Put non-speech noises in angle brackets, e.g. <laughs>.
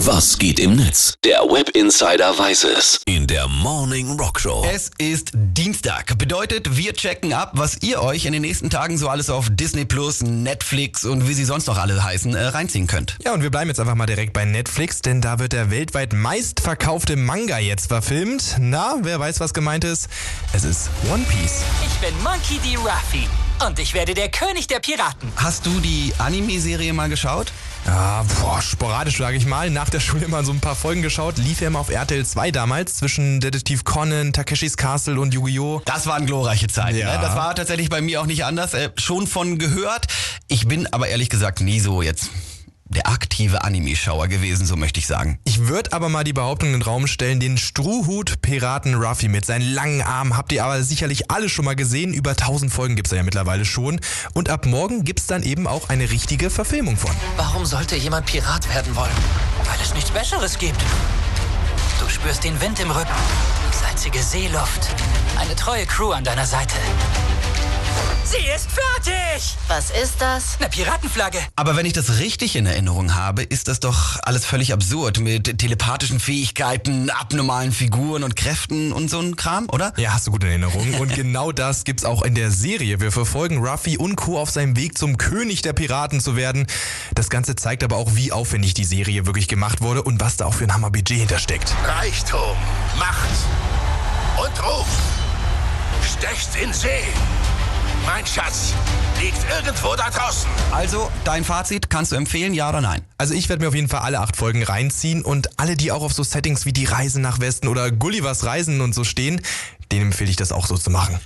Was geht im Netz? Der Web Insider weiß es. In der Morning Rock Show. Es ist Dienstag. Bedeutet, wir checken ab, was ihr euch in den nächsten Tagen so alles auf Disney Plus, Netflix und wie sie sonst noch alle heißen, äh, reinziehen könnt. Ja, und wir bleiben jetzt einfach mal direkt bei Netflix, denn da wird der weltweit meistverkaufte Manga jetzt verfilmt. Na, wer weiß, was gemeint ist? Es ist One Piece. Ich bin Monkey D. Ruffy und ich werde der König der Piraten. Hast du die Anime-Serie mal geschaut? Ja, boah, sporadisch sage ich mal. Nach der Schule mal so ein paar Folgen geschaut. Lief ja immer auf RTL 2 damals zwischen Detektiv Conan, Takeshis Castle und Yu-Gi-Oh! Das waren glorreiche Zeiten. Ja. Ne? Das war tatsächlich bei mir auch nicht anders. Äh, schon von gehört. Ich bin aber ehrlich gesagt nie so jetzt der aktive Anime-Schauer gewesen, so möchte ich sagen. Ich würde aber mal die Behauptung in den Raum stellen, den Strohhut-Piraten Ruffy mit seinen langen Armen habt ihr aber sicherlich alle schon mal gesehen. Über 1000 Folgen gibt's da ja mittlerweile schon. Und ab morgen gibt's dann eben auch eine richtige Verfilmung von. Warum sollte jemand Pirat werden wollen? Weil es nichts Besseres gibt. Du spürst den Wind im Rücken, salzige Seeluft, eine treue Crew an deiner Seite. Sie ist fertig! Was ist das? Eine Piratenflagge. Aber wenn ich das richtig in Erinnerung habe, ist das doch alles völlig absurd mit telepathischen Fähigkeiten, abnormalen Figuren und Kräften und so ein Kram, oder? Ja, hast du gut in Erinnerung. <laughs> Und genau das gibt's auch in der Serie. Wir verfolgen Ruffy und Co. auf seinem Weg zum König der Piraten zu werden. Das Ganze zeigt aber auch, wie aufwendig die Serie wirklich gemacht wurde und was da auch für ein Hammerbudget hintersteckt. Reichtum, Macht und Ruf. Stecht in See. Mein Schatz liegt irgendwo da draußen. Also, dein Fazit, kannst du empfehlen, ja oder nein? Also ich werde mir auf jeden Fall alle acht Folgen reinziehen und alle, die auch auf so Settings wie die Reise nach Westen oder Gullivers Reisen und so stehen, denen empfehle ich das auch so zu machen.